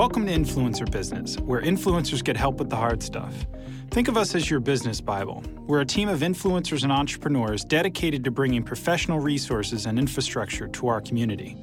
Welcome to Influencer Business, where influencers get help with the hard stuff. Think of us as your business Bible. We're a team of influencers and entrepreneurs dedicated to bringing professional resources and infrastructure to our community.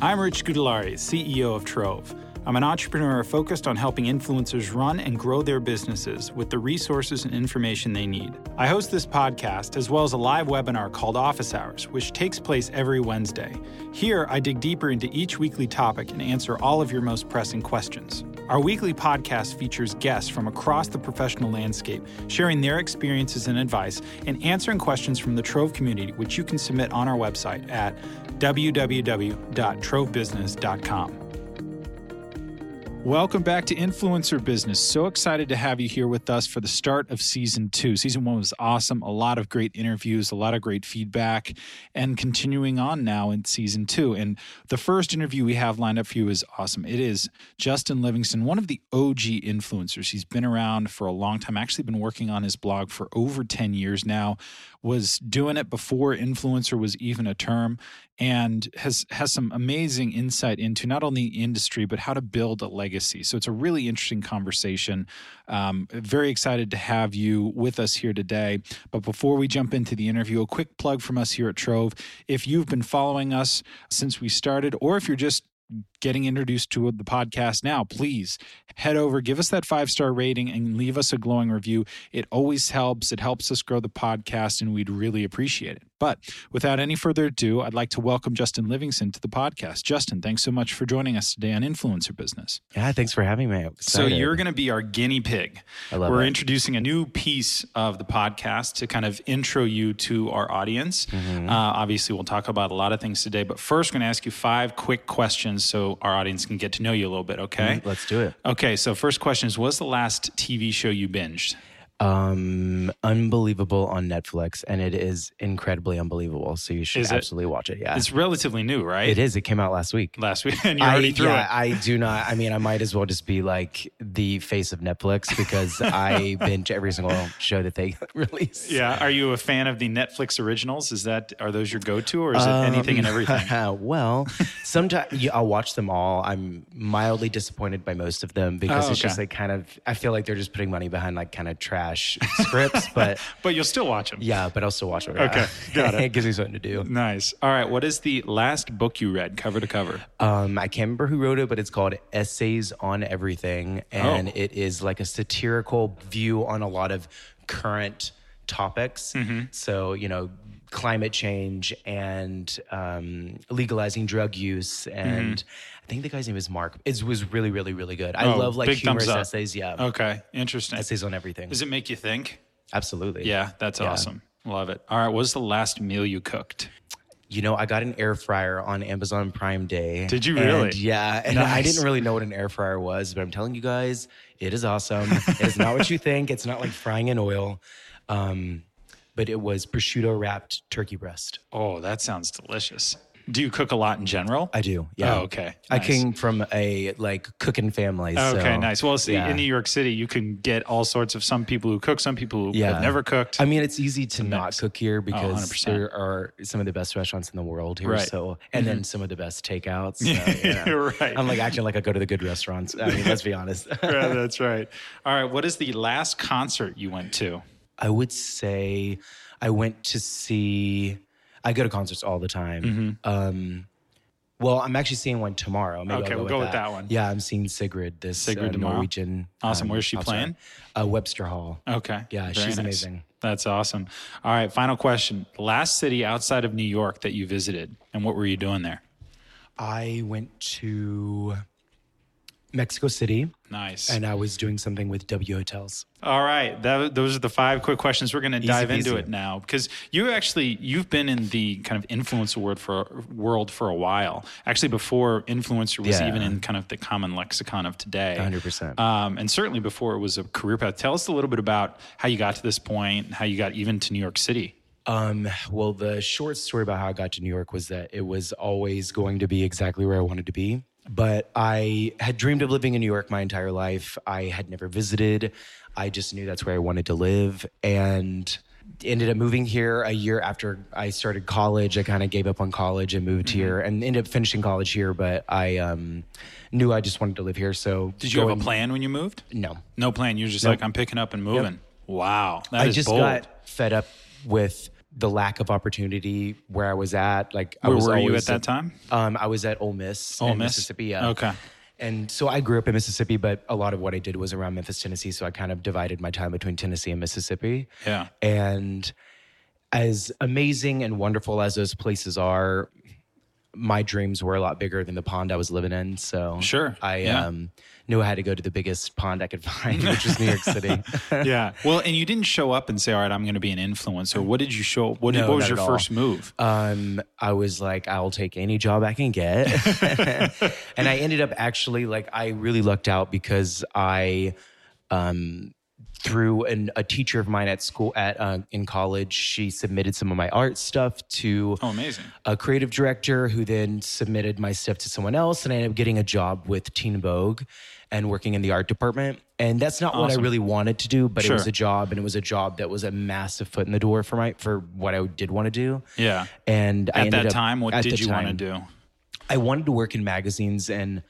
I'm Rich Gudalari, CEO of Trove. I'm an entrepreneur focused on helping influencers run and grow their businesses with the resources and information they need. I host this podcast as well as a live webinar called Office Hours, which takes place every Wednesday. Here, I dig deeper into each weekly topic and answer all of your most pressing questions. Our weekly podcast features guests from across the professional landscape, sharing their experiences and advice and answering questions from the Trove community, which you can submit on our website at www.trovebusiness.com. Welcome back to Influencer Business. So excited to have you here with us for the start of season two. Season one was awesome, a lot of great interviews, a lot of great feedback, and continuing on now in season two. And the first interview we have lined up for you is awesome. It is Justin Livingston, one of the OG influencers. He's been around for a long time, actually, been working on his blog for over 10 years now, was doing it before influencer was even a term and has has some amazing insight into not only industry but how to build a legacy. So it's a really interesting conversation. Um, very excited to have you with us here today. But before we jump into the interview, a quick plug from us here at Trove. If you've been following us since we started, or if you're just getting introduced to the podcast now, please head over, give us that five star rating, and leave us a glowing review. It always helps. It helps us grow the podcast, and we'd really appreciate it. But without any further ado, I'd like to welcome Justin Livingston to the podcast. Justin, thanks so much for joining us today on Influencer Business. Yeah, thanks for having me. So you're going to be our guinea pig. I love We're it. introducing a new piece of the podcast to kind of intro you to our audience. Uh, obviously, we'll talk about a lot of things today, but first, we're going to ask you five quick questions so our audience can get to know you a little bit. Okay. Mm-hmm. Let's do it. Okay. So first question is, what's the last TV show you binged? Um, unbelievable on Netflix, and it is incredibly unbelievable. So you should Is it? absolutely watch it. Yeah, It's relatively new, right? it is. It came out last week. Last week, and you're I, already through yeah, it. I do not. I mean, I might as well just be like the face of Netflix because I binge every single show that they release. yeah. Are you a fan of the Netflix originals? Is that are those your go-to, or is it anything and Um, everything? well, sometimes yeah, I'll watch them all. I'm mildly disappointed by most of them because Oh, it's just like kind of. I feel like they're just putting money behind like kind of trash scripts, but But you'll still watch them. yeah, but I'll still watch them. Okay, got it. it gives me something to do. Nice. All right. What is the last book you read, cover to cover? Um, I can't remember who wrote it, but it's called Essays on Everything, and Oh. it is like a satirical view on a lot of current topics. Mm-hmm. So you know. Climate change and um, legalizing drug use, and I think the guy's name is Mark. It was really, really, really good. I Mm-hmm. Oh, love like humorous essays. Yeah, Okay. Interesting. essays on everything. Does it make you think? Absolutely. Yeah, that's Yeah. awesome. Love it. All right. What was the last meal you cooked? You know, I got an air fryer on Amazon Prime Day. Did you And, really? yeah. And I didn't really know what an air fryer was, but I'm telling you guys, it is awesome. it's not what you think. It's not like frying in oil. Um, but it was prosciutto wrapped turkey breast. Oh, that sounds delicious. Do you cook a lot in general? I do. Yeah. Oh, okay. I came from a like cooking family. Okay, nice. Well, see, yeah. in New York City, you can get all sorts of some people who cook, some people who Yeah. have never cooked. I mean, it's easy to not mix. cook here because 100%. there are some of the best restaurants in the world here. Right. Mm-hmm. So, and then some of the best takeouts. So. You're right. I'm like acting like I go to the good restaurants. I mean, let's be honest. yeah, that's right. All right. What is the last concert you went to? I would say I went to see. I go to concerts all the time. Mm-hmm. Um, well, I'm actually seeing one tomorrow. Maybe Okay, go we'll with go that. with that one. Yeah, I'm seeing Sigrid this Sigrid uh. Norwegian. Awesome. Where's she playing? Uh, Webster Hall. Okay. Yeah, Very she's nice. amazing. That's awesome. All right. Final question. Last city outside of New York that you visited, and what were you doing there? I went to Mexico City Nice. and I was doing something with W Hotels. All right, that, those are the five quick questions. We're going to dive into peasy. it now because you actually you've been in the kind of influencer world for world for a while. Actually, before influencer was Yeah. even in kind of the common lexicon of today. 100%. Um, and certainly before it was a career path. Tell us a little bit about how you got to this point, how you got even to New York City. Um, well, the short story about how I got to New York was that it was always going to be exactly where I wanted to be. But I had dreamed of living in New York my entire life. I had never visited. I just knew that's where I wanted to live. And ended up moving here a year after I started college. I kind of gave up on college and moved Mm-hmm. here and ended up finishing college here, but I um, knew I just wanted to live here. So Did you have a plan when you moved? No. No plan. You're just Nope. like, I'm picking up and moving. Wow. that I just bold. got fed up with the lack of opportunity where I was at. Like, I Where was were you at that time? Um, I was at Ole Miss, Ole in Miss? Mississippi. Yeah. Okay. And so I grew up in Mississippi, but a lot of what I did was around Memphis, Tennessee. So I kind of divided my time between Tennessee and Mississippi. Yeah. And as amazing and wonderful as those places are, my dreams were a lot bigger than the pond I was living in. So Sure. I Yeah. um, knew I had to go to the biggest pond I could find, which was New York City. yeah. Well, and you didn't show up and say, "All right, I'm going to be an influencer." What did you show? What, did, what was your first move? um, I was like, I'll take any job I can get. and I ended up actually like, I really lucked out because I, um, through an, a teacher of mine at school at uh, in college, she submitted some of my art stuff to Oh, amazing. a creative director who then submitted my stuff to someone else and I ended up getting a job with Teen Vogue and working in the art department. And that's not what I really wanted to do, but it was a job and it was a job that was a massive foot in the door for my for what I did want to do. Yeah. And I At that up- time, what did you want to do? I wanted to work in magazines and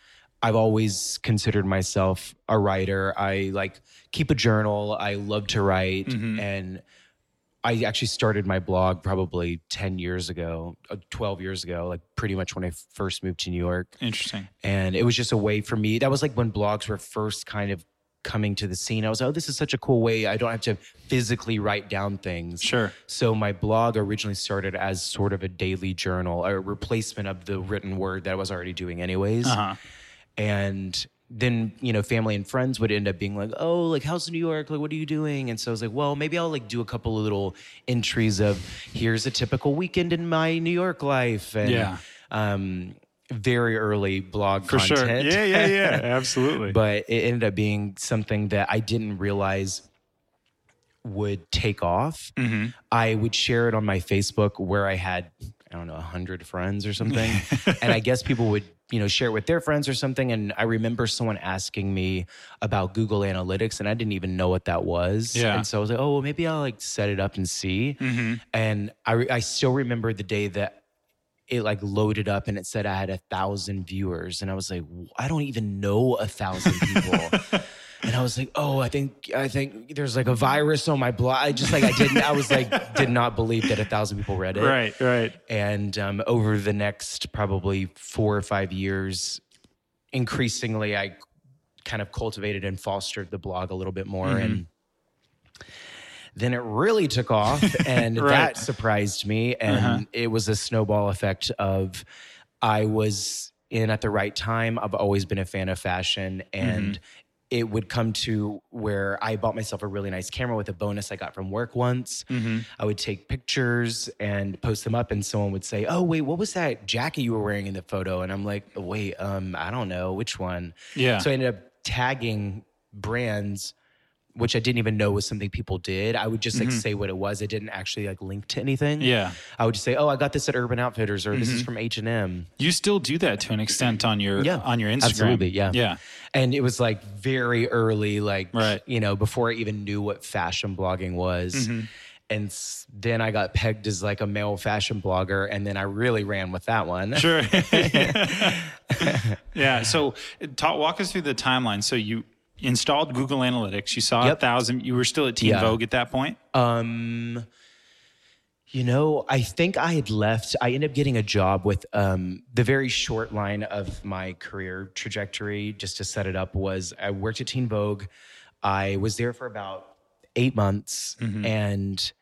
I've always considered myself a writer. I like keep a journal. I love to write Mm-hmm. and I actually started my blog probably 10 years ago, uh, 12 years ago, like pretty much when I first moved to New York. Interesting. And it was just a way for me. That was like when blogs were first kind of coming to the scene. I was, like, oh, this is such a cool way. I don't have to physically write down things. Sure. So my blog originally started as sort of a daily journal, a replacement of the written word that I was already doing anyways. Uh huh. And then, you know, family and friends would end up being like, oh, like, how's New York? Like, what are you doing? And so I was like, well, maybe I'll like do a couple of little entries of here's a typical weekend in my New York life. And Yeah. um, very early blog For sure. Yeah. Yeah. Yeah. Absolutely. but it ended up being something that I didn't realize would take off. Mhm. I would share it on my Facebook where I had, I don't know, 100 friends or something. and I guess people would, you know, share it with their friends or something. And I remember someone asking me about Google Analytics and I didn't even know what that was. Yeah. And so I was like, oh, well, maybe I'll like set it up and see. Mhm. And I, re- I still remember the day that it like loaded up and it said I had a thousand viewers. And I was like, I don't even know a thousand people. and I was like, oh, I think I think there's like a virus on my blog. I just like I didn't. I was like, did not believe that a thousand people read it. Right. Right. And um, over the next probably four or five years, increasingly, I kind of cultivated and fostered the blog a little bit more. And then it really took off, and Right. that surprised me. And Uh-huh. it was a snowball effect of I was in at the right time. I've always been a fan of fashion, and it would come to where I bought myself a really nice camera with a bonus I got from work once. I would take pictures and post them up, and someone would say, "Oh, wait, what was that jacket you were wearing in the photo?" And I'm like, "Wait, um, I don't know which one." Yeah. So I ended up tagging brands, which I didn't even know was something people did. I would just like say what it was. It didn't actually like link to anything. Mm-hmm. Yeah. I would just say, "Oh, I got this at Urban Outfitters," or "This is from H and M." You still do that to an extent on your Yeah, on your Instagram. absolutely, yeah. Yeah. And it was like very early, like Right. you know, before I even knew what fashion blogging was. Mm-hmm. And s- then I got pegged as like a male fashion blogger, and then I really ran with that one. Sure. yeah. So, talk, walk us through the timeline. So you installed Google Analytics. You saw a thousand. You were still at Teen Yeah. Vogue at that point. Um, you know, I think I had left. I ended up getting a job with um, the very short line of my career trajectory. Just to set it up, was I worked at Teen Vogue. I was there for about eight months, and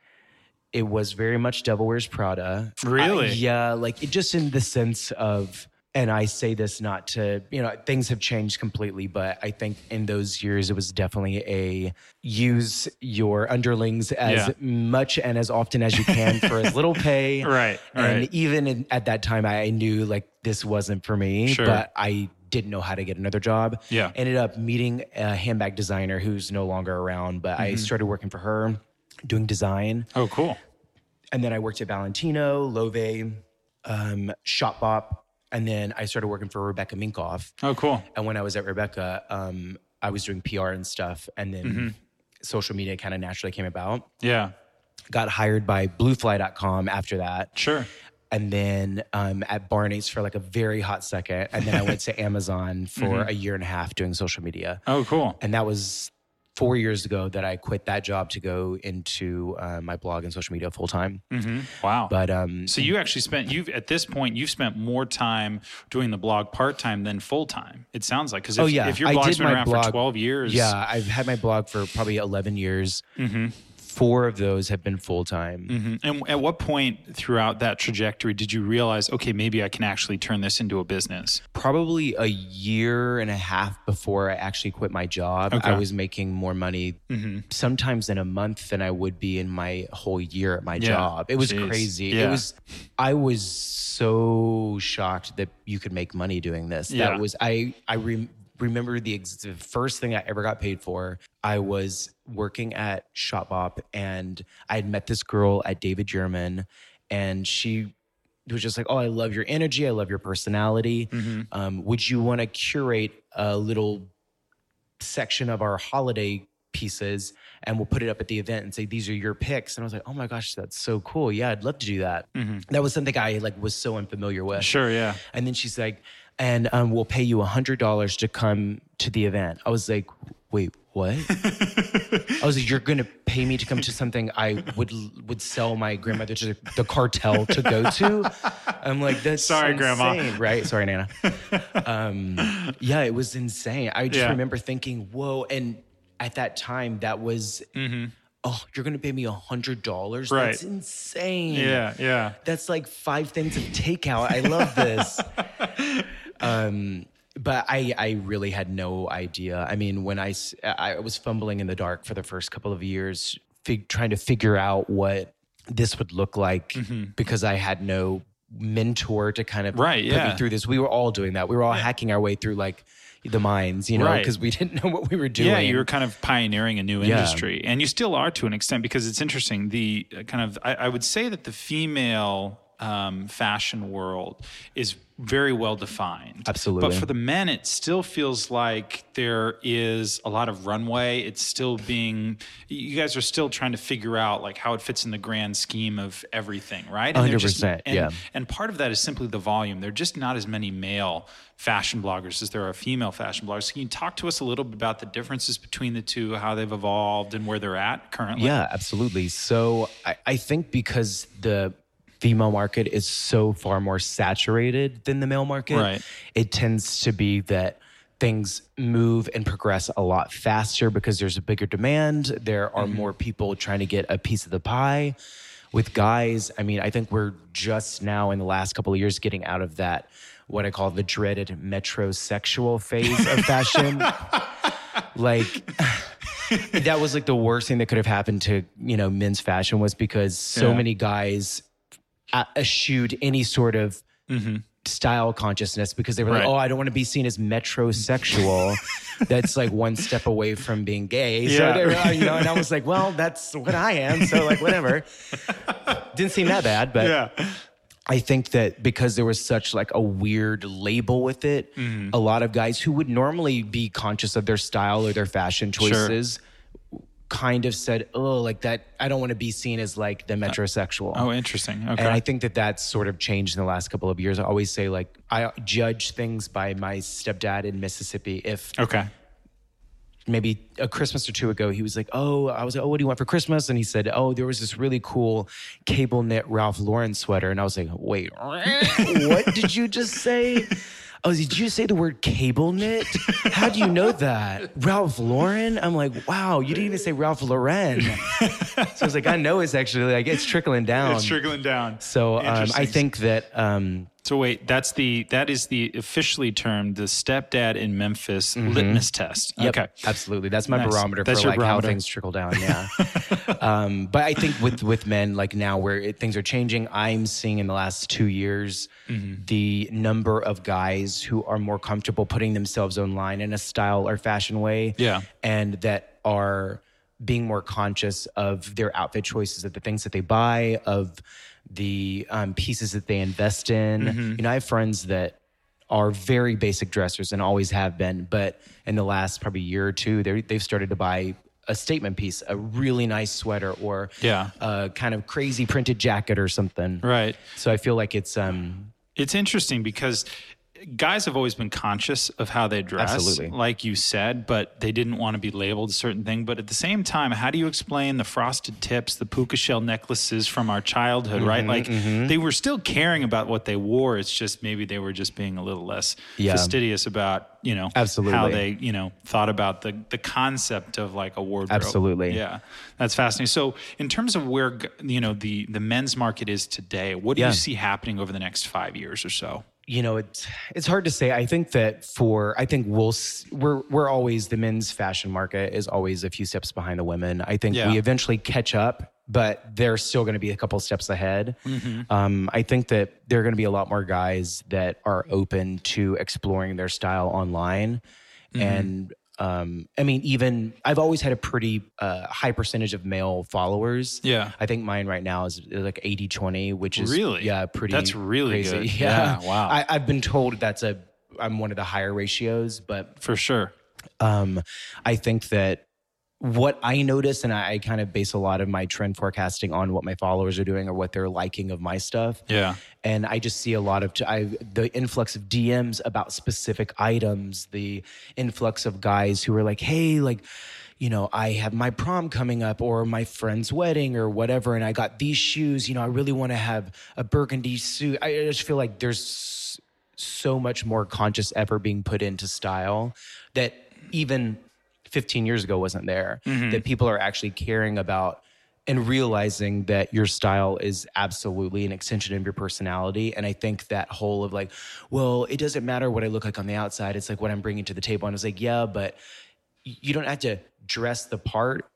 it was very much Devil Wears Prada. Really? I- yeah, like it just in the sense of. And I say this not to, you know, things have changed completely, but I think in those years it was definitely a use your underlings as Yeah. much and as often as you can for as little pay. Right, And right. even in, at that time, I knew like this wasn't for me, Sure. but I didn't know how to get another job. Yeah. Ended up meeting a handbag designer who's no longer around, but Mm-hmm. I started working for her doing design. Oh, cool. And then I worked at Valentino, Love, um, Shopbop. And then I started working for Rebecca Minkoff. Oh, cool. And when I was at Rebecca, um, I was doing PR and stuff. And then social media kind of naturally came about. Yeah. got hired by bluefly.com after that. Sure. And then um, at Barney's for like a very hot second. And then I went to Amazon for Mm-hmm. a year and a half doing social media. Oh, cool. And that was four years ago that I quit that job to go into uh, my blog and social media full time. Wow. But um, so you actually spent you've at this point you've spent more time doing the blog part time than full time. It sounds like because if, oh yeah, if your blog's been around blog, for twelve years, Yeah, I've had my blog for probably eleven years. Four of those have been full time. Mhm. And at what point throughout that trajectory did you realize, okay, maybe I can actually turn this into a business? Probably a year and a half before I actually quit my job, Okay. I was making more money sometimes in a month than I would be in my whole year at my Yeah. job. It was Jeez. crazy. Yeah. It was I was so shocked that you could make money doing this. Yeah. That was I I rem remember the, ex- the first thing I ever got paid for. I was working at Shopbop and I had met this girl at David Yurman and she was just like, "Oh, I love your energy. I love your personality. Um, would you want to curate a little section of our holiday pieces and we'll put it up at the event and say these are your picks?" And I was like, "Oh my gosh, that's so cool. Yeah, I'd love to do that." That was something I like was so unfamiliar with. Sure, yeah. And then she's like, "And um, we'll pay you a hundred dollars to come to the event." I was like, "Wait, what?" I was like, "You're gonna pay me to come to something I would would sell my grandmother to the cartel to go to?" I'm like, "That's Sorry, Grandma." right? Sorry, Nana." Um, yeah, it was insane. I just Yeah. remember thinking, "Whoa!" And at that time, that was. Oh, you're gonna pay me a hundred dollars? Mm-hmm. Right. That's insane. Yeah, yeah. That's like five things of takeout. I love this. um, but I, I really had no idea. I mean, when I, I was fumbling in the dark for the first couple of years, fig- trying to figure out what this would look like Mm-hmm. because I had no mentor to kind of Right, put yeah. me through this. We were all doing that. We were all hacking our way through like the mines, you know, Right. because we didn't know what we were doing. Yeah, you were kind of pioneering a new Yeah. industry, and you still are to an extent because it's interesting. The uh, kind of I, I would say that the female um, fashion world is very well defined. Absolutely. but for the men, it still feels like there is a lot of runway. It's still being. You guys are still trying to figure out like how it fits in the grand scheme of everything, right? And they're just- 100%, and- yeah. and part of that is simply the volume. There are just not as many male fashion bloggers as there are female fashion bloggers. Can you talk to us a little bit about the differences between the two, how they've evolved, and where they're at currently? Yeah, absolutely. So I, I think because the female market is so far more saturated than the male market, Right. it tends to be that things move and progress a lot faster because there's a bigger demand. There are mm-hmm. more people trying to get a piece of the pie. With guys, I mean, I think we're just now in the last couple of years getting out of that what I call the dreaded metrosexual phase of fashion. like that was like the worst thing that could have happened to you know men's fashion was because so Yeah. many guys uh, eschewed any sort of style consciousness because they were Right. like, oh, I don't want to be seen as metrosexual. that's like one step away from being gay. So they were, you know, and I was like, well, that's what I am. So like, whatever. Didn't seem that bad, but Yeah. I think that because there was such like a weird label with it, Mm-hmm. a lot of guys who would normally be conscious of their style or their fashion choices kind of said, "Oh, like that I don't want to be seen as like the uh, metrosexual." Oh, interesting. Okay. And I think that that's sort of changed in the last couple of years. I always say like I judge things by my stepdad in Mississippi. If okay. maybe a Christmas or two ago, he was like, "Oh, I was like, oh, what do you want for Christmas?" And he said, "Oh, there was this really cool cable knit Ralph Lauren sweater." And I was like, "Wait, what did you just say?" Oh, did you say the word cable knit? How do you know that? Ralph Lauren? I'm like, wow, you didn't even say Ralph Lauren. so I was like, I know it's actually like it's trickling down. It's trickling down. so um, I think that um, So wait, that's the that is the officially termed the stepdad in Memphis litmus test. Mm-hmm. Yep, Okay. absolutely. That's my Nice. barometer That's for like barometer. how things trickle down. Yeah. um, but I think with with men, like now where it, things are changing, I'm seeing in the last two years Mm-hmm. the number of guys who are more comfortable putting themselves online in a style or fashion way. Yeah. and that are being more conscious of their outfit choices, of the things that they buy, of the um, pieces that they invest in. Mm-hmm. You know, I have friends that are very basic dressers and always have been, but in the last probably year or two, they they've started to buy a statement piece, a really nice sweater, or Yeah. a kind of crazy printed jacket or something. Right. So I feel like it's um It's interesting because guys have always been conscious of how they dress, Absolutely. like you said, but they didn't want to be labeled a certain thing. But at the same time, how do you explain the frosted tips, the puka shell necklaces from our childhood, Mm-hmm, right? Like they were still caring about what they wore. It's just maybe they were just being a little less Yeah. fastidious about, you know, Absolutely. how they, you know, thought about the the concept of like a wardrobe. Absolutely. Yeah. That's fascinating. So in terms of where, you know, the the men's market is today, what do Yeah. you see happening over the next five years or so? You know it's it's hard to say i think that for i think we'll we're we're always the men's fashion market is always a few steps behind the women i think Yeah. we eventually catch up but they're still going to be a couple steps ahead Mm-hmm. um, i think that there are going to be a lot more guys that are open to exploring their style online Mm-hmm. and um, i mean even i've always had a pretty uh, high percentage of male followers Yeah. i think mine right now is like 80 20 which is Really? yeah pretty That's really crazy. good. yeah, Yeah, wow. I, I've been told that's a I'm one of the higher ratios, but For sure. um, I think that what I notice, and I, I kind of base a lot of my trend forecasting on what my followers are doing or what they're liking of my stuff. Yeah. And I just see a lot of I, the influx of DMs about specific items, the influx of guys who are like, hey, like, you know, I have my prom coming up or my friend's wedding or whatever, and I got these shoes. You know, I really want to have a burgundy suit. I just feel like there's so much more conscious effort being put into style that even 15 years ago wasn't there. Mm-hmm. That people are actually caring about and realizing that your style is absolutely an extension of your personality. And I think that whole of like, well, it doesn't matter what I look like on the outside. It's like what I'm bringing to the table. And it's like, yeah, but you don't have to dress the part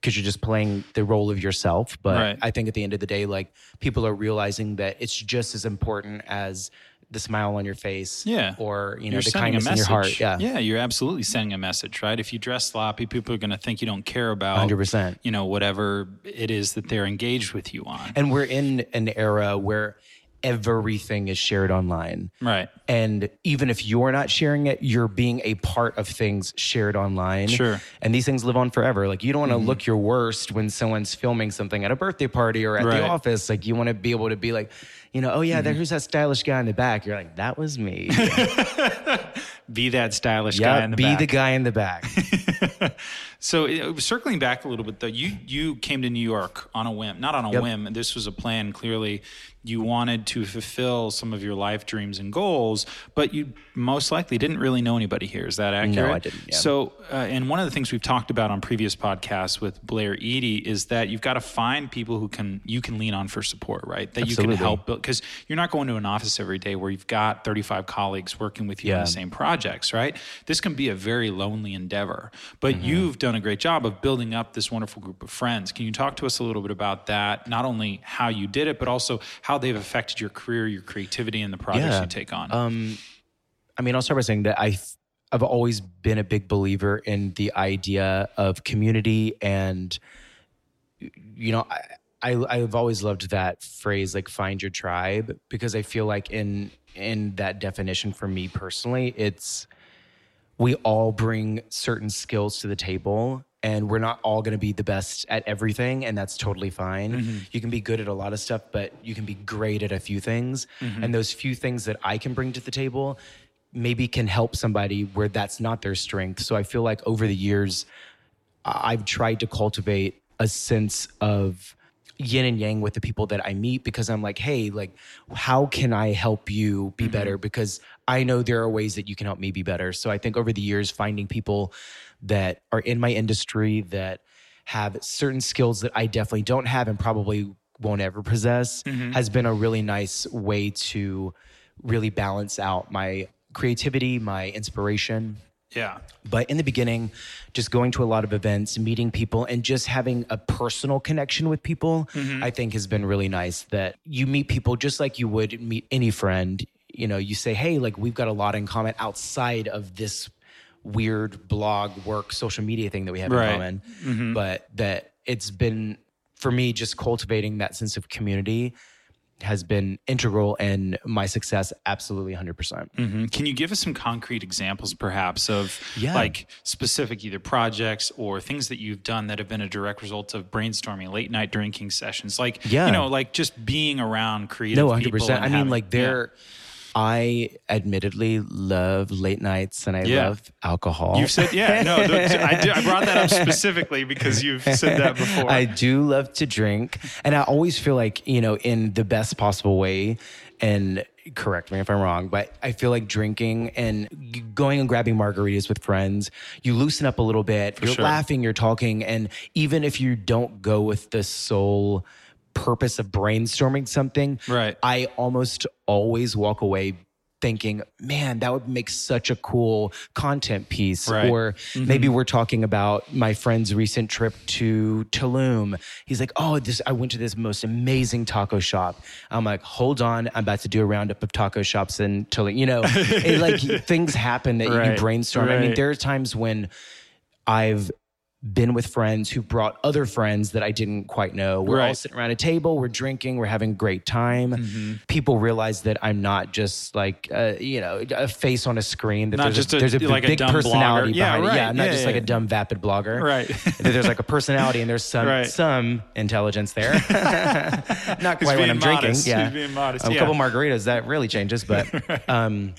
because you're just playing the role of yourself. But Right. I think at the end of the day, like people are realizing that it's just as important as the smile on your face, Yeah. or you know You're the kindness in your heart. Yeah, Yeah, you're absolutely sending a message, right? If you dress sloppy, people are going to think you don't care about 100%. you know, whatever it is that they're engaged with you on. And we're in an era where everything is shared online. Right. And even if you're not sharing it, you're being a part of things shared online. Sure. Mm-hmm. And these things live on forever. Like you don't want to look your worst when someone's filming something at a birthday party or at Right. the office. Like you want to be able to be like, you know, oh yeah, Mm-hmm. there's that stylish guy in the back. You're like, that was me. Be that stylish guy yeah, in the be back. the guy in the back. So uh, circling back a little bit though, you you came to New York on a whim, not on a Yep. whim. This was a plan. Clearly, you wanted to fulfill some of your life dreams and goals, but you most likely didn't really know anybody here. Is that accurate? No, I didn't, yeah. So, uh, and one of the things we've talked about on previous podcasts with Blair Eadie is that you've got to find people who can you can lean on for support, right? That you can help build because you're not going to an office every day where you've got 35 colleagues working with you on the same projects, right? This can be a very lonely endeavor, but Mm-hmm. you've done a great job of building up this wonderful group of friends. Can you talk to us a little bit about that? Not only how you did it, but also how they've affected your career, your creativity, and the projects Yeah. you take on. Um, I mean, I'll start by saying that I, I've always been a big believer in the idea of community, and you know, I, I I've always loved that phrase, like "find your tribe," because I feel like in in that definition for me personally, it's we all bring certain skills to the table and we're not all going to be the best at everything and that's totally fine. Mm-hmm. You can be good at a lot of stuff but you can be great at a few things. Mm-hmm. And those few things that i can bring to the table maybe can help somebody where that's not their strength. So i feel like over the years I've tried to cultivate a sense of yin and yang with the people that I meet because I'm like, hey, like, how can I help you be mm-hmm. better? Because I know there are ways that you can help me be better. So I think over the years, finding people that are in my industry that have certain skills that I definitely don't have and probably won't ever possess mm-hmm. has been a really nice way to really balance out my creativity, my inspiration. yeah. But in the beginning, just going to a lot of events, meeting people, and just having a personal connection with people, mm-hmm. I think has been really nice. That you meet people just like you would meet any friend. You know, you say, hey, like we've got a lot in common outside of this weird blog, work, social media thing that we have Right. in common. But that it's been, for me, just cultivating that sense of community has been integral in my success absolutely 100%. percent hmm Can you give us some concrete examples, perhaps, of Yeah. like specific either projects or things that you've done that have been a direct result of brainstorming, late night drinking sessions? Like, Yeah. you know, like just being around creative No, 100%. and I mean, having- like, yeah. I admittedly love late nights and I Yeah. love alcohol. You've said, yeah, no, I, I brought that up specifically because you've said that before. I do love to drink, and I always feel like you know, in the best possible way. And correct me if I'm wrong, but I feel like drinking and going and grabbing margaritas with friends, you loosen up a little bit. you're sure. laughing, you're talking, and even if you don't go with the sole purpose of brainstorming something, Right. I almost always walk away thinking, man, that would make such a cool content piece. Right. Or mm-hmm. maybe we're talking about my friend's recent trip to Tulum. He's like, oh, this I went to this most amazing taco shop. I'm like, hold on, I'm about to do a roundup of taco shops in Tulum. You know, it, like things happen that Right. you brainstorm. I mean, there are times when I've been with friends who brought other friends that I didn't quite know. We're all sitting around a table, we're drinking, we're having a great time. Mm-hmm. People realize that I'm not just like uh, you know a face on a screen. That Not there's just a, a- there's a like a big dumb personality blogger. Yeah, behind it. right. Yeah, not Yeah, just yeah, like a dumb vapid blogger. Right. that there's like a personality and there's some Right. some intelligence there. not quite when I'm modest. drinking. Yeah, modest, a yeah. couple margaritas that really changes, but. um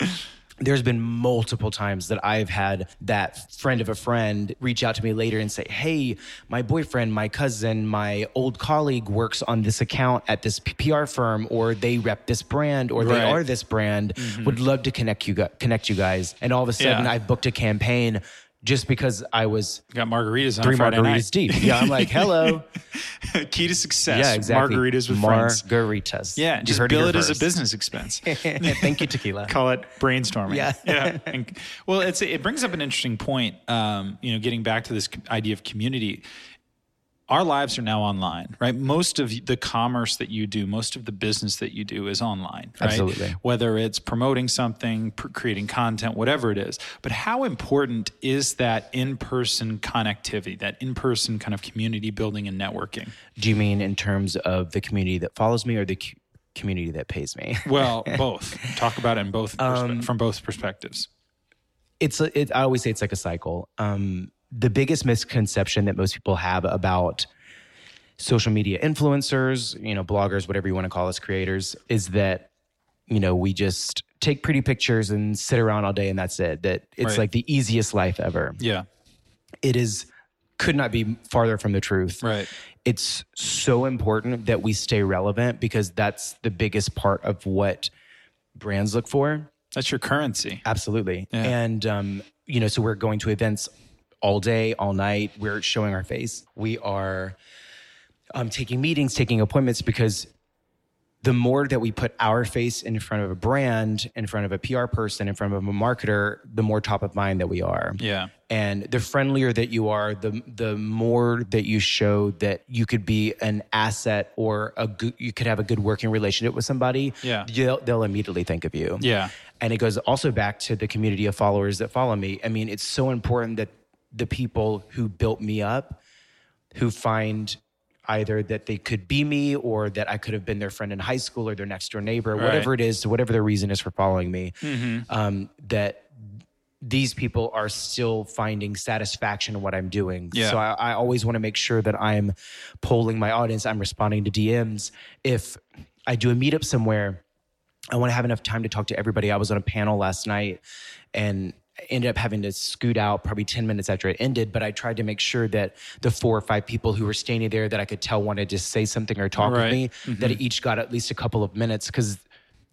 there's been multiple times that I've had that friend of a friend reach out to me later and say, Hey, my boyfriend, my cousin, my old colleague works on this account at this PR firm, or they rep this brand, or they Right. Mm-hmm. are this brand. Would love to connect you, connect you guys. And all of a sudden, Yeah. I booked a campaign just because I was Got margaritas on three Friday margaritas night. deep. Yeah, I'm like, hello. Key to success. yeah, exactly. Margaritas with friends. Margaritas. Yeah, You just it bill it as a business expense. Thank you, tequila. Call it brainstorming. Yeah. yeah. And, well, it's it brings up an interesting point. Um, you know, getting back to this idea of community. Our lives are now online, right? Most of the commerce that you do, most of the business that you do is online, right? Absolutely. Whether it's promoting something, pr- creating content, whatever it is. But how important is that in-person connectivity, that in-person kind of community building and networking? Do you mean in terms of the community that follows me or the community that pays me? Well, both. Talk about it in both Um, from both perspectives. it's a, it, I always say it's like a cycle. Um, the biggest misconception that most people have about social media influencers, you know, bloggers, whatever you want to call us, creators, is that you know we just take pretty pictures and sit around all day and that's it. That it's Right. like the easiest life ever. Yeah. It is could not be farther from the truth. Right. It's so important that we stay relevant because that's the biggest part of what brands look for. That's your currency. Absolutely. Yeah. And, um, you know, so we're going to events all day, all night. We're showing our face. We are um, taking meetings, taking appointments because the more that we put our face in front of a brand, in front of a PR person, in front of a marketer, the more top of mind that we are. Yeah. And the friendlier that you are, the the more that you show that you could be an asset or a good, you could have a good working relationship with somebody. Yeah. they'll, they'll immediately think of you. Yeah. And it goes also back to the community of followers that follow me. I mean, it's so important that the people who built me up, who find either that they could be me or that I could have been their friend in high school or their next door neighbor, whatever it is, whatever their reason is for following me, Mm-hmm. um, that these people are still finding satisfaction in what I'm doing. Yeah. So I, I always want to make sure that I'm polling my audience, I'm responding to DMs. If I do a meetup somewhere, I want to have enough time to talk to everybody. I was on a panel last night and ended up having to scoot out probably 10 minutes after it ended, but I tried to make sure that the four or five people who were standing there that I could tell wanted to say something or talk Right. with me, that mm-hmm. each got at least a couple of minutes because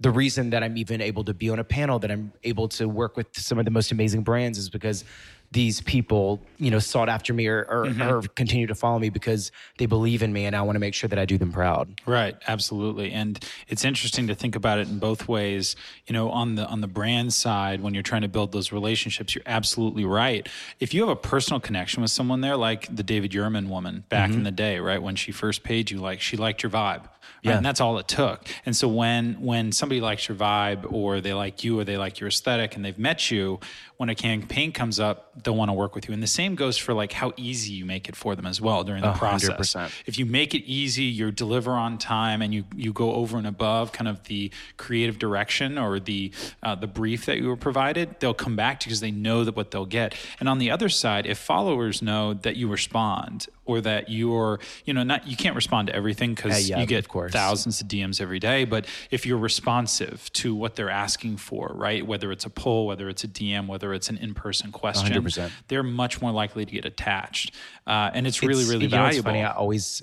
the reason that I'm even able to be on a panel, that I'm able to work with some of the most amazing brands is because these people, you know, sought after me or, or, mm-hmm. or continue to follow me because they believe in me and I want to make sure that I do them proud. Right, absolutely. And it's interesting to think about it in both ways. You know, on the on the brand side when you're trying to build those relationships, you're absolutely right. If you have a personal connection with someone there like the David Yurman woman back in mm-hmm. the day, right, when she first paid you like she liked your vibe. Right? Yeah. And that's all it took. And so when when somebody likes your vibe or they like you or they like your aesthetic and they've met you, when a campaign comes up, they'll want to work with you. And the same goes for like how easy you make it for them as well during the process. 100%. If you make it easy, you deliver on time, and you you go over and above kind of the creative direction or the uh, the brief that you were provided, they'll come back to you because they know that what they'll get. And on the other side, if followers know that you respond or that you're, you know, not you can't respond to everything because Yeah, yeah, you get of thousands of DMs every day. But if you're responsive to what they're asking for, right, whether it's a poll, whether it's a DM, whether it's an in-person question, 100%. they're much more likely to get attached, uh, and it's really, It's- really you know, it's valuable. funny. I always,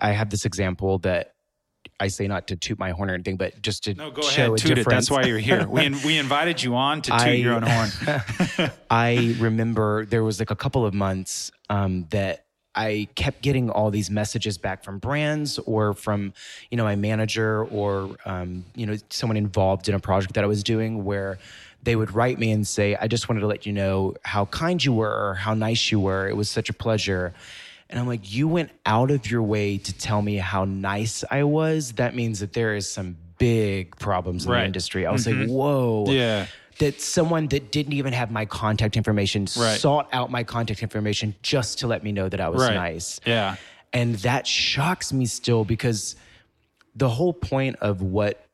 I have this example that I say not to toot my horn or anything, but just to no, go show ahead, a toot it. difference. That's why you're here. We we invited you on to toot I- your own horn. I remember there was like a couple of months um, that I kept getting all these messages back from brands or from, you know, my manager or, um, you know, someone involved in a project that I was doing where they would write me and say, I just wanted to let you know how kind you were or how nice you were. It was such a pleasure. And I'm like, you went out of your way to tell me how nice I was. That means that there is some big problems in Right. the industry. I was like, mm-hmm. whoa Yeah. that someone that didn't even have my contact information Right. sought out my contact information just to let me know that I was Right. nice. Yeah. And that shocks me still because the whole point of what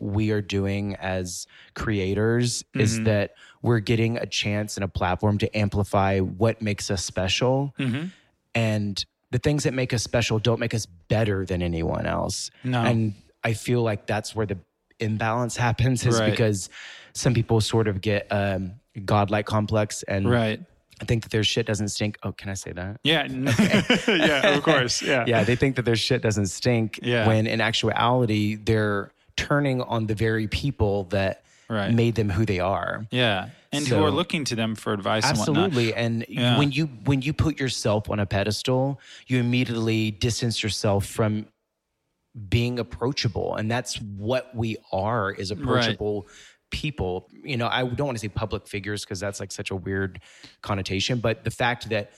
we are doing as creators Mm-hmm. is that we're getting a chance and a platform to amplify what makes us special. Mm-hmm. And the things that make us special don't make us better than anyone else. No. And I feel like that's where the imbalance happens is Right. because some people sort of get um godlike complex and Right. I think that their shit doesn't stink. Oh, can I say that? Yeah. yeah. Of course. Yeah. Yeah, they think that their shit doesn't stink Yeah. when in actuality they're turning on the very people that Right. made them who they are. Yeah. And who are looking to them for advice and whatnot. Absolutely. And Yeah. when you when you put yourself on a pedestal, you immediately distance yourself from being approachable. And that's what we are is approachable people. You know, I don't want to say public figures because that's like such a weird connotation, but the fact that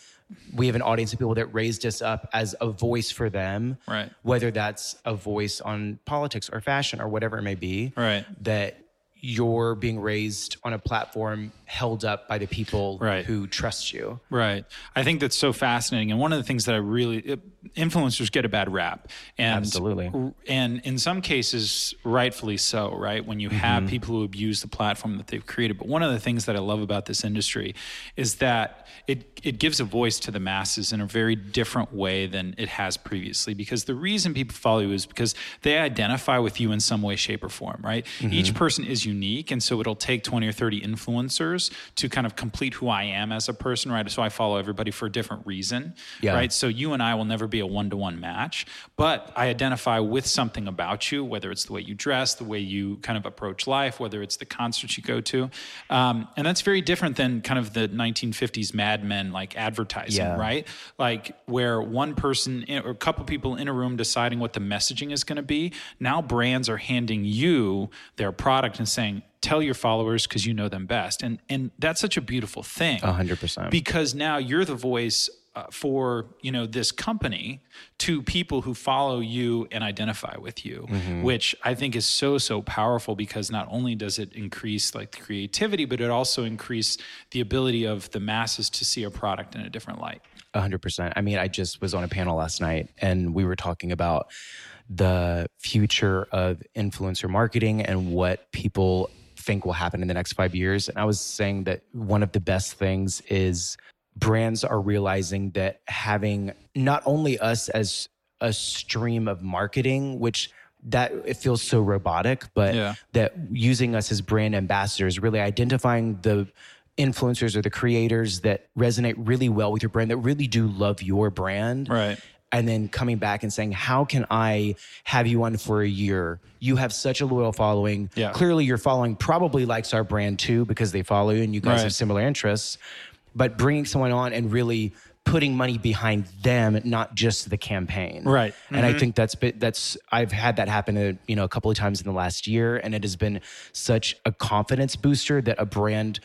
we have an audience of people that raised us up as a voice for them, Right. whether that's a voice on politics or fashion or whatever it may be, Right. that you're being raised on a platform held up by the people Right. who trust you. Right. I think that's so fascinating. And one of the things that I really, it, influencers get a bad rap. And, Absolutely. And in some cases, rightfully so, right? When you mm-hmm. have people who abuse the platform that they've created. But one of the things that I love about this industry is that it, it gives a voice to the masses in a very different way than it has previously. Because the reason people follow you is because they identify with you in some way, shape, or form, right? Mm-hmm. Each person is unique. And so it'll take 20 or 30 influencers to kind of complete who I am as a person, right? So I follow everybody for a different reason, Yeah. right? So you and I will never be a one to one match, but I identify with something about you, whether it's the way you dress, the way you kind of approach life, whether it's the concerts you go to. Um, and that's very different than kind of the 1950s Mad Men like advertising, Yeah. right? Like where one person or a couple people in a room deciding what the messaging is going to be. Now brands are handing you their product and saying, tell your followers because you know them best. And, and that's such a beautiful thing A hundred percent. because now you're the voice uh, for you know this company to people who follow you and identify with you which i think is so so powerful because not only does it increase like the creativity but it also increase the ability of the masses to see a product in a different light A hundred percent. I mean, I just was on a panel last night and we were talking about the future of influencer marketing and what people think will happen in the next five years. And I was saying that one of the best things is brands are realizing that having not only us as a stream of marketing, which that it feels so robotic, but Yeah. that using us as brand ambassadors, really identifying the influencers or the creators that resonate really well with your brand, that really do love your brand. Right. And then coming back and saying, How can I have you on for a year? You have such a loyal following. Yeah. Clearly, your following probably likes our brand too because they follow you and you guys Right. have similar interests. But bringing someone on and really putting money behind them, not just the campaign. Right. And I think that's been, that's I've had that happen uh, you know a couple of times in the last year, and it has been such a confidence booster that a brand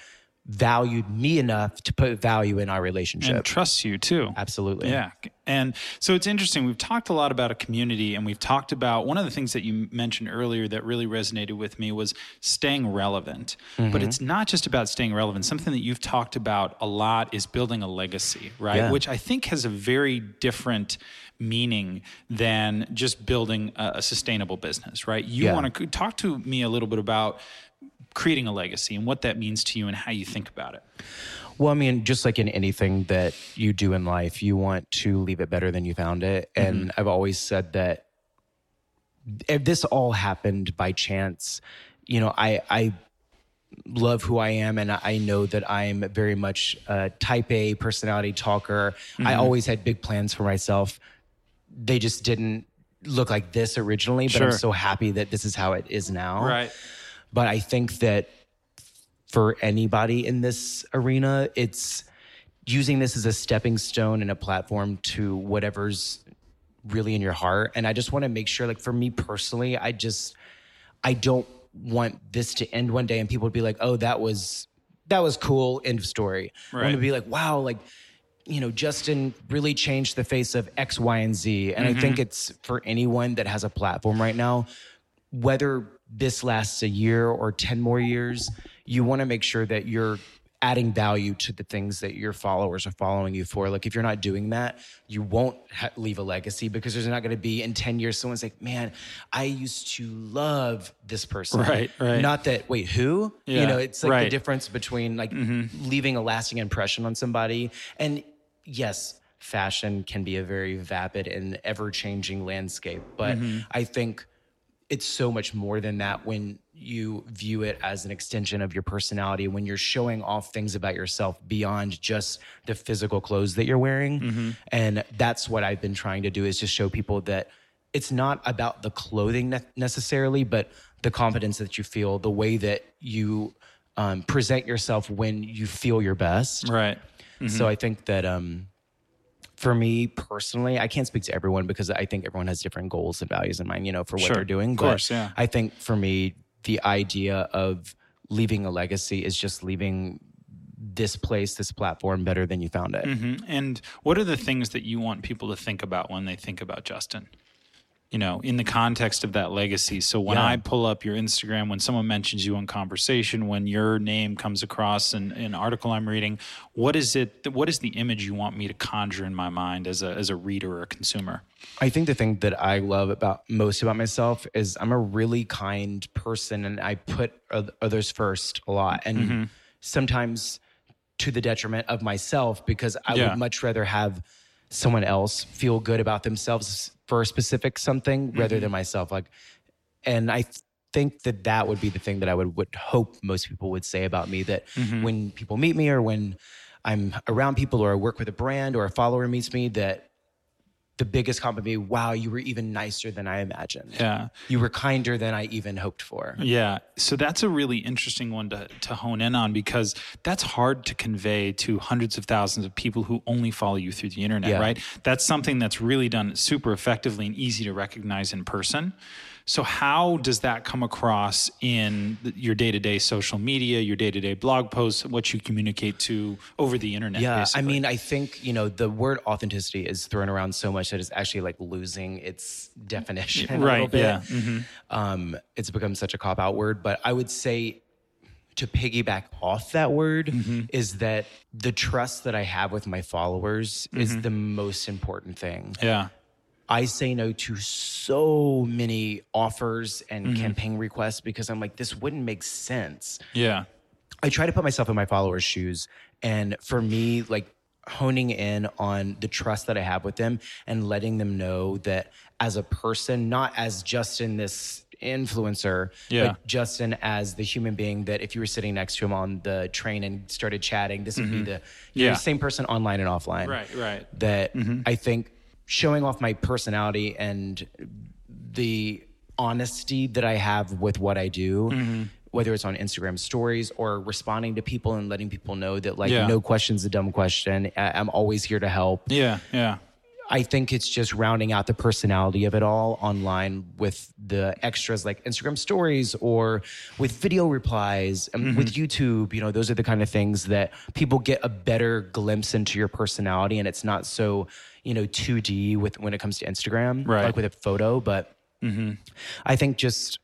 valued me enough to put value in our relationship. and trusts you too. Absolutely. Yeah. And so it's interesting. We've talked a lot about a community and we've talked about one of the things that you mentioned earlier that really resonated with me was staying relevant. But Mm-hmm. it's not just about staying relevant. Something that you've talked about a lot is building a legacy, right? Yeah. Which I think has a very different meaning than just building a, a sustainable business, right? You Yeah. want to talk to me a little bit about creating a legacy and what that means to you and how you think about it. Well, I mean, just like in anything that you do in life, you want to leave it better than you found it. Mm-hmm. And I've always said that if this all happened by chance, you know, I, I love who I am and I know that I'm very much a type A personality talker. I mm-hmm. always had big plans for myself. They just didn't look like this originally, but Sure. I'm so happy that this is how it is now. Right. But I think that for anybody in this arena, it's using this as a stepping stone and a platform to whatever's really in your heart. And I just want to make sure, like for me personally, I just I don't want this to end one day and people would be like, oh, that was that was cool, end of story. I want Right. to be like, wow, like you know, Justin really changed the face of X, Y, and Z. And I think mm-hmm. it's for anyone that has a platform right now, whether this lasts a year or 10 more years, you want to make sure that you're adding value to the things that your followers are following you for. Like, if you're not doing that, you won't ha- leave a legacy because there's not going to be in 10 years someone's like, man, I used to love this person. Right, right. Not that, wait, who? Yeah, you know, it's like the difference between like mm-hmm. leaving a lasting impression on somebody. And yes, fashion can be a very vapid and ever changing landscape, but mm-hmm. I think it's so much more than that when you view it as an extension of your personality when you're showing off things about yourself beyond just the physical clothes that you're wearing. And that's what i've been trying to do is just show people that it's not about the clothing ne- necessarily but the confidence that you feel the way that you um, present yourself when you feel your best. Right. so I think that um, for me personally, I can't speak to everyone because I think everyone has different goals and values in mind, you know, for what Sure. they're doing. Of course, yeah. I think for me, the idea of leaving a legacy is just leaving this place, this platform better than you found it. Mhm. And what are the things that you want people to think about when they think about Justin? You know, in the context of that legacy. So when Yeah. I pull up your Instagram, when someone mentions you in conversation, when your name comes across in an article I'm reading, what is it? What is the image you want me to conjure in my mind as a as a reader or a consumer? I think the thing that I love about most about myself is I'm a really kind person and I put others first a lot. And Mm-hmm. sometimes to the detriment of myself because I Yeah. would much rather have someone else feel good about themselves for a specific something Mm-hmm. rather than myself. Like, and I th- think that that would be the thing that I would, would hope most people would say about me that Mm-hmm. when people meet me or when I'm around people or I work with a brand or a follower meets me that the biggest compliment wow, you were even nicer than I imagined. Yeah. You were kinder than I even hoped for. Yeah. So that's a really interesting one to, to hone in on because that's hard to convey to hundreds of thousands of people who only follow you through the internet, Yeah. right? That's something that's really done super effectively and easy to recognize in person. So, how does that come across in your day to day social media, your day to day blog posts, what you communicate to over the internet? Yeah, basically? I mean, I think you know the word authenticity is thrown around so much that it's actually like losing its definition. a little right. bit. Yeah. mhm. um, it's become such a cop out word. But I would say to piggyback off that word Mm-hmm. is that the trust that I have with my followers Mm-hmm. is the most important thing. Yeah. I say no to so many offers and Mm-hmm. campaign requests because I'm like, this wouldn't make sense. Yeah. I try to put myself in my followers' shoes. And for me, like honing in on the trust that I have with them and letting them know that as a person, not as Justin, this influencer, Yeah. but Justin as the human being that if you were sitting next to him on the train and started chatting, this would be the, Mm-hmm. Yeah. the same person online and offline. Right. Right. That I think showing off my personality and the honesty that I have with what I do, Mm-hmm. whether it's on Instagram stories or responding to people and letting people know that like Yeah. no question's a dumb question. I- I'm always here to help. Yeah. Yeah. I think it's just rounding out the personality of it all online with the extras like Instagram stories or with video replies and Mm-hmm. with YouTube. You know, those are the kind of things that people get a better glimpse into your personality, and it's not so you know 2D with when it comes to Instagram, Right. like with a photo. But mm-hmm. I think just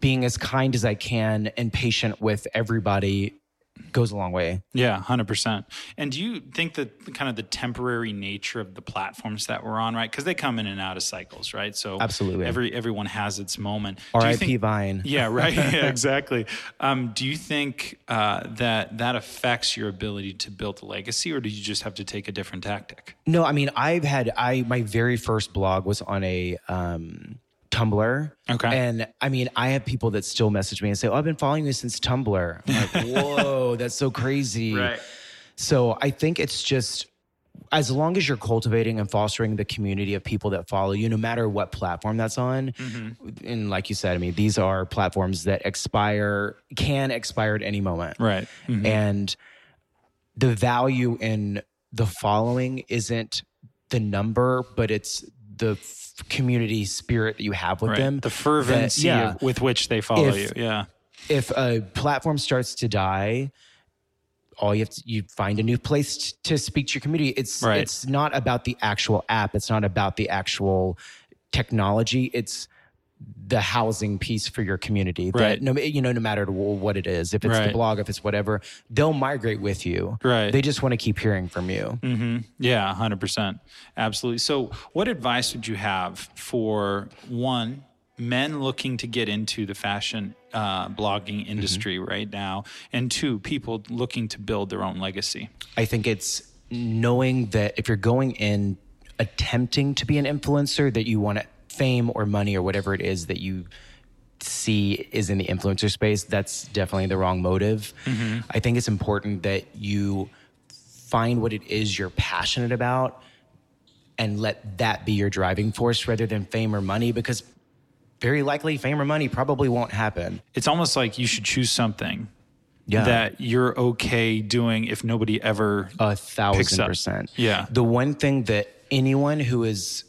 being as kind as I can and patient with everybody goes a long way. Yeah, hundred percent. And do you think that kind of the temporary nature of the platforms that we're on, right? Because they come in and out of cycles, right? So Absolutely. every everyone has its moment. R.I.P. think- Vine. Yeah, right. yeah, exactly. Um, do you think uh, that that affects your ability to build a legacy, or do you just have to take a different tactic? No, I mean I've had I my very first blog was on a um Tumblr. Okay. And I mean, I have people that still message me and say, "Oh, I've been following you since Tumblr." I'm like, "Whoa, that's so crazy." Right. So I think it's just as long as you're cultivating and fostering the community of people that follow you, no matter what platform that's on. And like you said, I mean, these are platforms that expire, can expire at any moment. Right. Mhm. And the value in the following isn't the number, but it's the f- community spirit that you have with Right. them. The fervency yeah. with which they follow If- you. Yeah. if a platform starts to die, all you have to you find a new place t- to speak to your community. It's Right. it's not about the actual app. It's not about the actual technology. It's the housing piece for your community. Right. That no, you know, no matter what it is, if it's Right. the blog, if it's whatever, they'll migrate with you. Right. They just want to keep hearing from you. hmm Yeah, 100%. Absolutely. So, what advice would you have for one, men looking to get into the fashion uh, blogging industry right now, and two, people looking to build their own legacy? I think it's knowing that if you're going in attempting to be an influencer, that you want fame or money or whatever it is that you see is in the influencer space, that's definitely the wrong motive. Mm-hmm. I think it's important that you find what it is you're passionate about and let that be your driving force rather than fame or money because very likely fame or money probably won't happen. It's almost like you should choose something Yeah. that you're okay doing if nobody ever. A thousand percent. Yeah. The one thing that anyone who is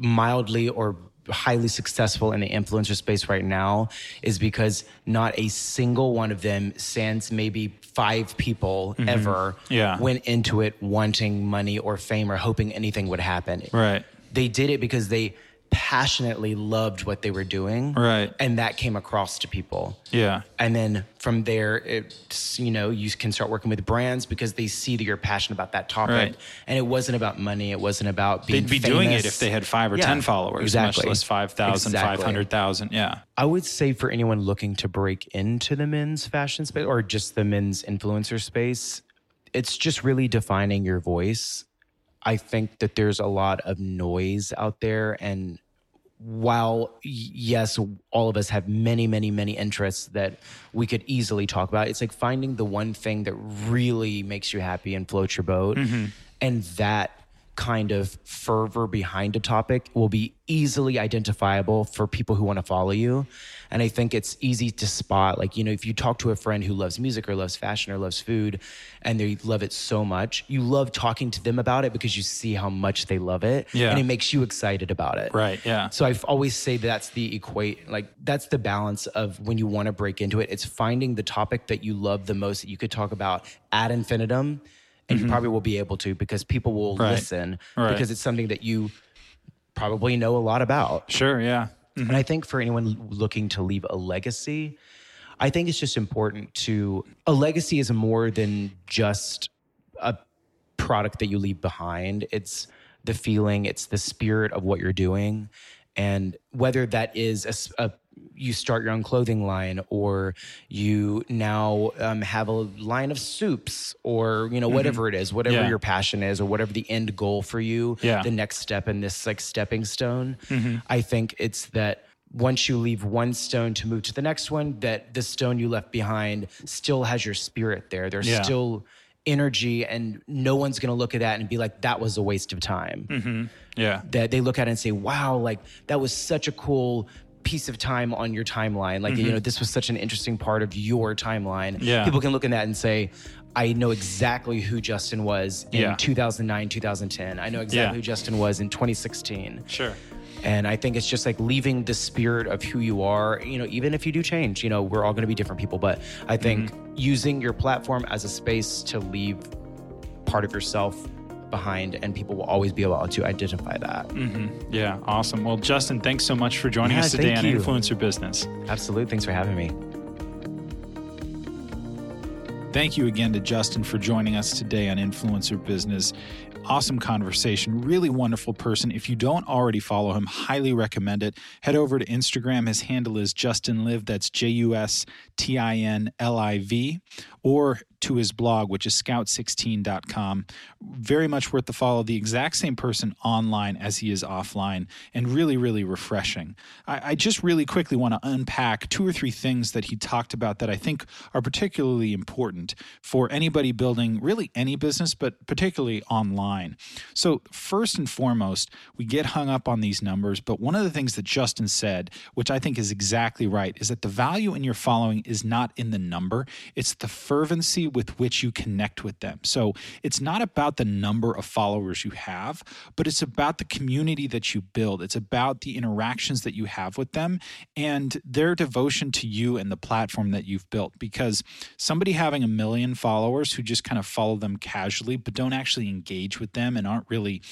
mildly or highly successful in the influencer space right now is because not a single one of them, sans maybe five people ever, Mm-hmm. Yeah. went into it wanting money or fame or hoping anything would happen. Right. They did it because they passionately loved what they were doing. Right. And that came across to people. Yeah. And then from there, it's, you know, you can start working with brands because they see that you're passionate about that topic. Right. And it wasn't about money. It wasn't about being They'd be doing it if they had five or Yeah, 10 followers, exactly. much less 5,000, Exactly. 500,000. Yeah. I would say for anyone looking to break into the men's fashion space or just the men's influencer space, it's just really defining your voice. I think that there's a lot of noise out there. And while, yes, all of us have many, many, many interests that we could easily talk about, it's like finding the one thing that really makes you happy and floats your boat. Mm-hmm. And that kind of fervor behind a topic will be easily identifiable for people who want to follow you. And I think it's easy to spot. Like, you know, if you talk to a friend who loves music or loves fashion or loves food and they love it so much, you love talking to them about it because you see how much they love it. Yeah. And it makes you excited about it. Right. Yeah. So I always say that's the equate, like that's the balance of when you want to break into it. It's finding the topic that you love the most that you could talk about ad infinitum, and you probably will be able to because people will Mm-hmm. Right. listen Right. because it's something that you probably know a lot about. Sure. Yeah. And I think for anyone looking to leave a legacy, I think it's just important to a legacy is more than just a product that you leave behind. It's the feeling, it's the spirit of what you're doing. And whether that is a a, you start your own clothing line or you now um, have a line of soups or you know whatever it is whatever Yeah. your passion is or whatever the end goal for you Yeah. the next step in this like stepping stone i think it's that once you leave one stone to move to the next one that the stone you left behind still has your spirit there there's Yeah. still energy and no one's going to look at that and be like that was a waste of time Mm-hmm. Yeah. that they look at it and say wow like that was such a cool piece of time on your timeline. Like, mm-hmm. you know, this was such an interesting part of your timeline. Yeah. People can look at that and say, I know exactly who Justin was in yeah. 2009, 2010. I know exactly yeah. who Justin was in 2016. Sure. And I think it's just like leaving the spirit of who you are, you know, even if you do change, you know, we're all going to be different people. But I think mm-hmm. using your platform as a space to leave part of yourself behind and people will always be able to identify that. Mm-hmm. Yeah, awesome. Well, Justin, thanks so much for joining yeah, us today on you. Influencer Business. Absolutely. Thanks for having me. Thank you again to Justin for joining us today on Influencer Business. Awesome conversation, really wonderful person. If you don't already follow him, highly recommend it. Head over to Instagram. His handle is Justin Liv. That's J U S T I N L I V. Or to his blog, which is scout16.com. Very much worth the follow. The exact same person online as he is offline, and really, really refreshing. I, I just really quickly want to unpack two or three things that he talked about that I think are particularly important for anybody building really any business, but particularly online. So, first and foremost, we get hung up on these numbers, but one of the things that Justin said, which I think is exactly right, is that the value in your following is not in the number, it's the fervency with which you connect with them. So it's not about the number of followers you have, but it's about the community that you build. It's about the interactions that you have with them and their devotion to you and the platform that you've built. Because somebody having a million followers who just kind of follow them casually, but don't actually engage with them and aren't really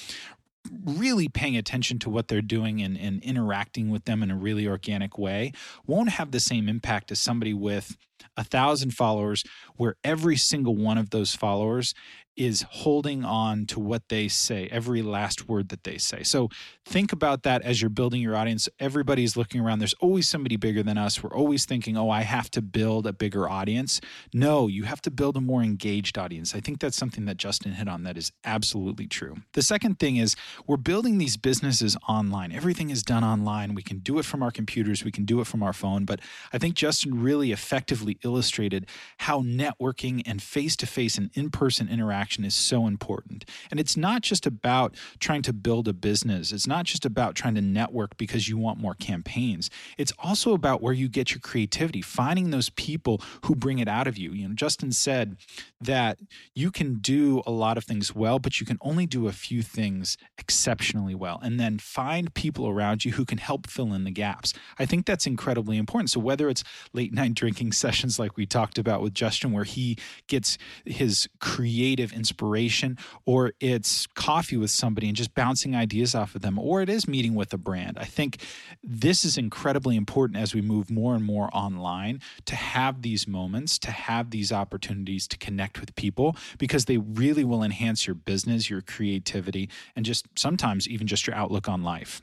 really paying attention to what they're doing and, and interacting with them in a really organic way won't have the same impact as somebody with a thousand followers where every single one of those followers is holding on to what they say, every last word that they say. So think about that as you're building your audience. Everybody's looking around. There's always somebody bigger than us. We're always thinking, oh, I have to build a bigger audience. No, you have to build a more engaged audience. I think that's something that Justin hit on that is absolutely true. The second thing is we're building these businesses online. Everything is done online. We can do it from our computers, we can do it from our phone. But I think Justin really effectively illustrated how networking and face to face and in person interaction is so important. And it's not just about trying to build a business, it's not just about trying to network because you want more campaigns. It's also about where you get your creativity, finding those people who bring it out of you. You know, Justin said that you can do a lot of things well, but you can only do a few things exceptionally well. And then find people around you who can help fill in the gaps. I think that's incredibly important. So whether it's late night drinking sessions like we talked about with Justin, where he gets his creative inspiration, or it's coffee with somebody and just bouncing ideas off of them, or it is meeting with a brand. I think this is incredibly important as we move more and more online to have these moments, to have these opportunities to connect with people because they really will enhance your business, your creativity, and just sometimes even just your outlook on life.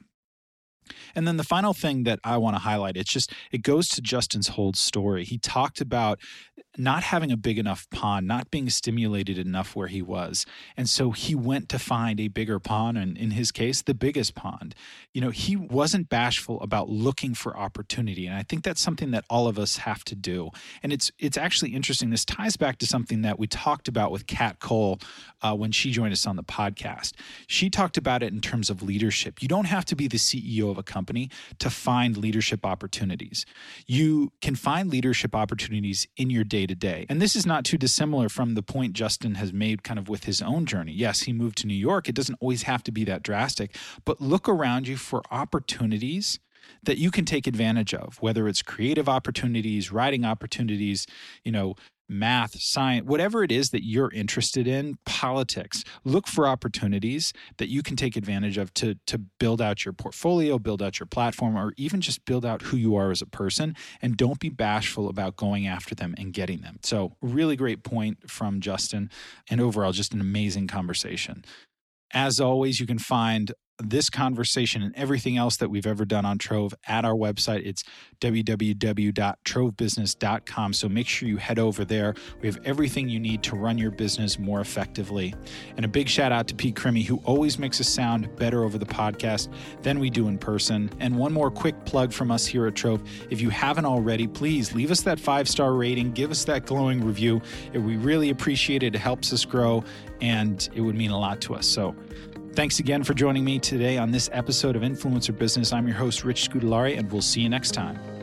And then the final thing that I want to highlight, it's just, it goes to Justin's whole story. He talked about not having a big enough pond, not being stimulated enough where he was. And so he went to find a bigger pond, and in his case, the biggest pond. You know, he wasn't bashful about looking for opportunity. And I think that's something that all of us have to do. And it's it's actually interesting. This ties back to something that we talked about with Kat Cole uh, when she joined us on the podcast. She talked about it in terms of leadership. You don't have to be the CEO of a company to find leadership opportunities. You can find leadership opportunities in your day to day. And this is not too dissimilar from the point Justin has made kind of with his own journey. Yes, he moved to New York. It doesn't always have to be that drastic, but look around you for opportunities that you can take advantage of, whether it's creative opportunities, writing opportunities, you know, math, science, whatever it is that you're interested in, politics, look for opportunities that you can take advantage of to, to build out your portfolio, build out your platform, or even just build out who you are as a person. And don't be bashful about going after them and getting them. So, really great point from Justin. And overall, just an amazing conversation. As always, you can find this conversation and everything else that we've ever done on Trove at our website. It's www.trovebusiness.com. So make sure you head over there. We have everything you need to run your business more effectively. And a big shout out to Pete Crimmy, who always makes us sound better over the podcast than we do in person. And one more quick plug from us here at Trove. If you haven't already, please leave us that five star rating, give us that glowing review. We really appreciate it. It helps us grow and it would mean a lot to us. So Thanks again for joining me today on this episode of Influencer Business. I'm your host, Rich Scudolari, and we'll see you next time.